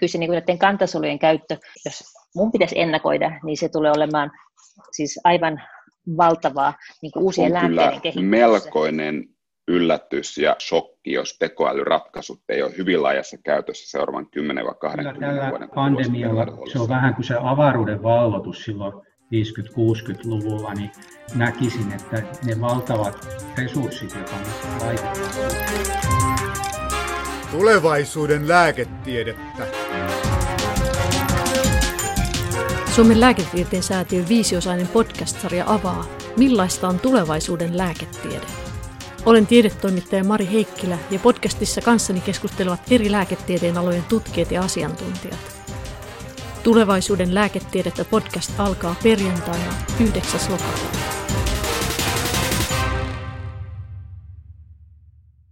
kyllä se niin näiden kantasolujen käyttö, jos mun pitäisi ennakoida, niin se tulee olemaan siis aivan valtavaa niin kuin uusien on lääkkeiden kyllä melkoinen yllätys ja shokki, jos tekoälyratkaisut ei ole hyvin laajassa käytössä seuraavan 10-20 vuoden pandemialla se on vähän kuin se avaruuden vallotus silloin 50-60-luvulla, niin näkisin, että ne valtavat resurssit, joita on laitettu. Tulevaisuuden lääketiedettä. Suomen lääketieteen säätiön viisiosainen podcast-sarja avaa, millaista on tulevaisuuden lääketiede. Olen tiedetoimittaja Mari Heikkilä ja podcastissa kanssani keskustelevat eri lääketieteen alojen tutkijat ja asiantuntijat. Tulevaisuuden lääketiedettä podcast alkaa perjantaina 9. lokakuuta.